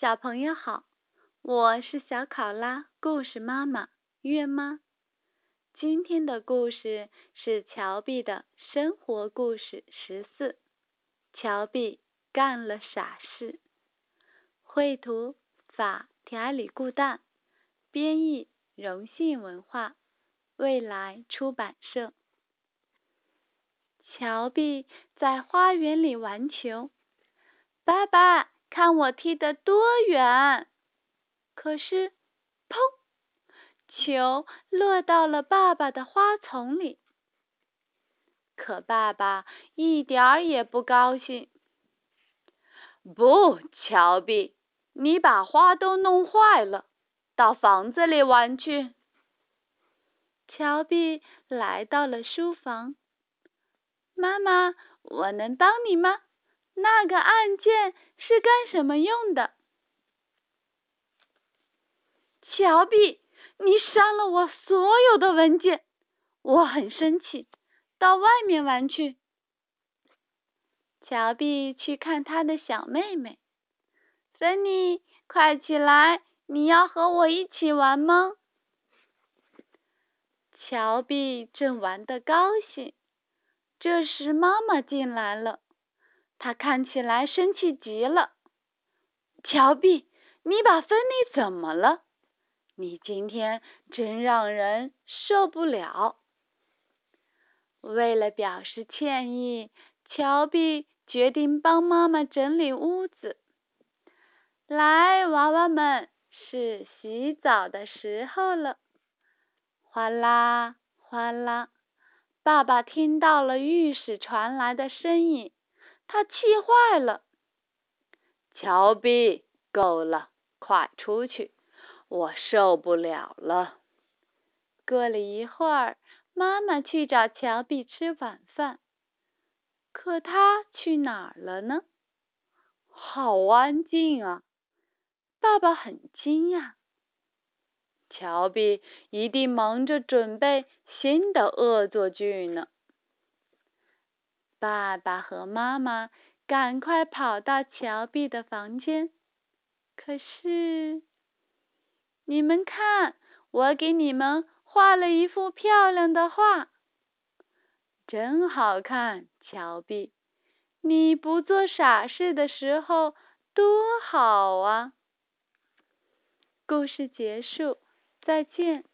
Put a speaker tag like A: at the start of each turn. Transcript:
A: 小朋友好，我是小考拉故事妈妈月妈。今天的故事是乔碧的生活故事十四。乔碧干了傻事。绘图法提埃里固蛋，编译荣信文化，未来出版社。乔碧在花园里玩球，爸爸。看我踢得多远！可是，砰！球落到了爸爸的花丛里。可爸爸一点儿也不高兴。
B: 不，乔碧，你把花都弄坏了，到房子里玩去。
A: 乔碧来到了书房。妈妈，我能帮你吗？那个按键是干什么用的？乔碧，你删了我所有的文件，我很生气。到外面玩去。乔碧去看他的小妹妹，芬妮，快起来！你要和我一起玩吗？乔碧正玩得高兴，这时妈妈进来了。他看起来生气极了。乔碧，你把芬妮怎么了？你今天真让人受不了。为了表示歉意，乔碧决定帮妈妈整理屋子。来，娃娃们，是洗澡的时候了。哗啦哗啦，爸爸听到了浴室传来的声音。他气坏了，
B: 乔碧，够了，快出去，我受不了了。
A: 过了一会儿，妈妈去找乔碧吃晚饭，可他去哪儿了呢？好安静啊！爸爸很惊讶，
B: 乔碧一定忙着准备新的恶作剧呢。
A: 爸爸和妈妈赶快跑到乔碧的房间，可是，你们看，我给你们画了一幅漂亮的画，真好看，乔碧，你不做傻事的时候多好啊！故事结束，再见。